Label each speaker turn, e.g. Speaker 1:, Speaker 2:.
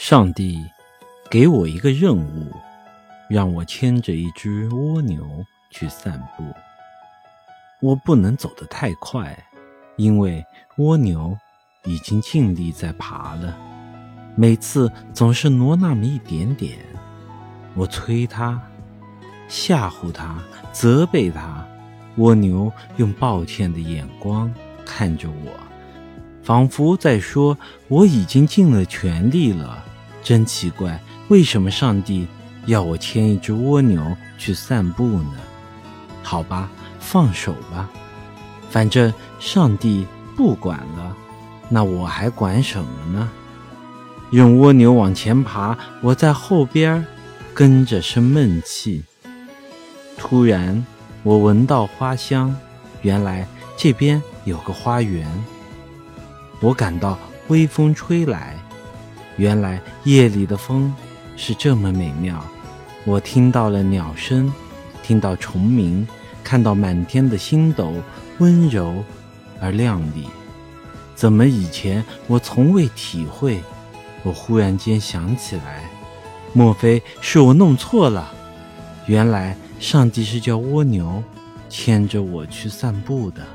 Speaker 1: 上帝给我一个任务，让我牵着一只蜗牛去散步。我不能走得太快，因为蜗牛已经尽力在爬了，每次总是挪那么一点点。我催它，吓唬它，责备它。蜗牛用抱歉的眼光看着我，仿佛在说：“我已经尽了全力了。”真奇怪，为什么上帝要我牵一只蜗牛去散步呢？好吧，放手吧，反正上帝不管了，那我还管什么呢？用蜗牛往前爬，我在后边跟着生闷气。突然。我闻到花香，原来这边有个花园。我感到微风吹来，原来夜里的风是这么美妙。我听到了鸟声，听到虫鸣，看到满天的星斗，温柔而亮丽。怎么以前我从未体会？我忽然间想起来，莫非是我弄错了？原来。上帝是叫蜗牛牵着我去散步的。